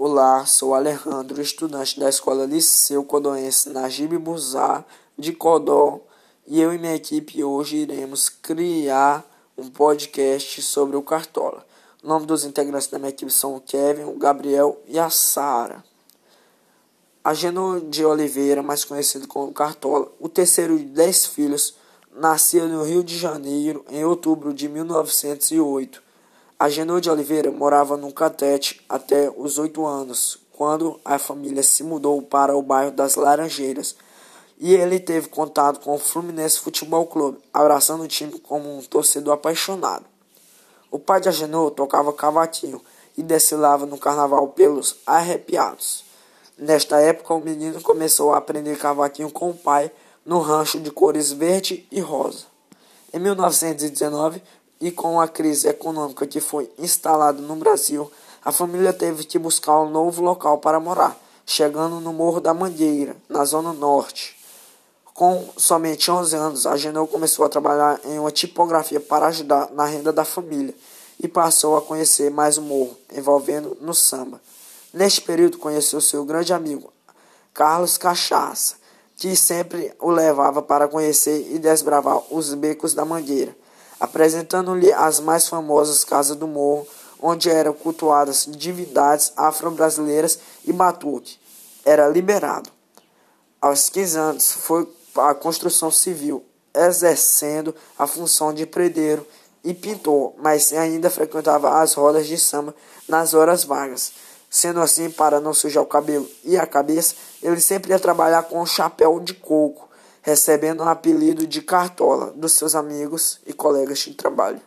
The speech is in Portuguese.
Olá, sou Alejandro, estudante da Escola Liceu Codoense Najib Buzar de Codó, e eu e minha equipe hoje iremos criar um podcast sobre o Cartola. O nome dos integrantes da minha equipe são o Kevin, o Gabriel e a Sara. Ageno de Oliveira, mais conhecido como Cartola, o terceiro de dez filhos, nasceu no Rio de Janeiro em outubro de 1908 Agenor de Oliveira morava no Catete até os oito anos, quando a família se mudou para o bairro das Laranjeiras. E ele teve contato com o Fluminense Futebol Clube, abraçando o time como um torcedor apaixonado. O pai de Agenor tocava cavaquinho e desfilava no carnaval pelos arrepiados. Nesta época, o menino começou a aprender cavaquinho com o pai no rancho de cores verde e rosa. Em 1919, e com a crise econômica que foi instalada no Brasil, a família teve que buscar um novo local para morar, chegando no Morro da Mangueira, na Zona Norte. Com somente 11 anos, a Genô começou a trabalhar em uma tipografia para ajudar na renda da família e passou a conhecer mais o morro, envolvendo no samba. Neste período, conheceu seu grande amigo, Carlos Cachaça, que sempre o levava para conhecer e desbravar os becos da Mangueira apresentando-lhe as mais famosas casas do morro, onde eram cultuadas divindades afro-brasileiras e batuque. Era liberado. Aos 15 anos foi a construção civil, exercendo a função de predeiro e pintor, mas ainda frequentava as rodas de samba nas horas vagas. Sendo assim, para não sujar o cabelo e a cabeça, ele sempre ia trabalhar com um chapéu de coco recebendo o apelido de Cartola dos seus amigos e colegas de trabalho.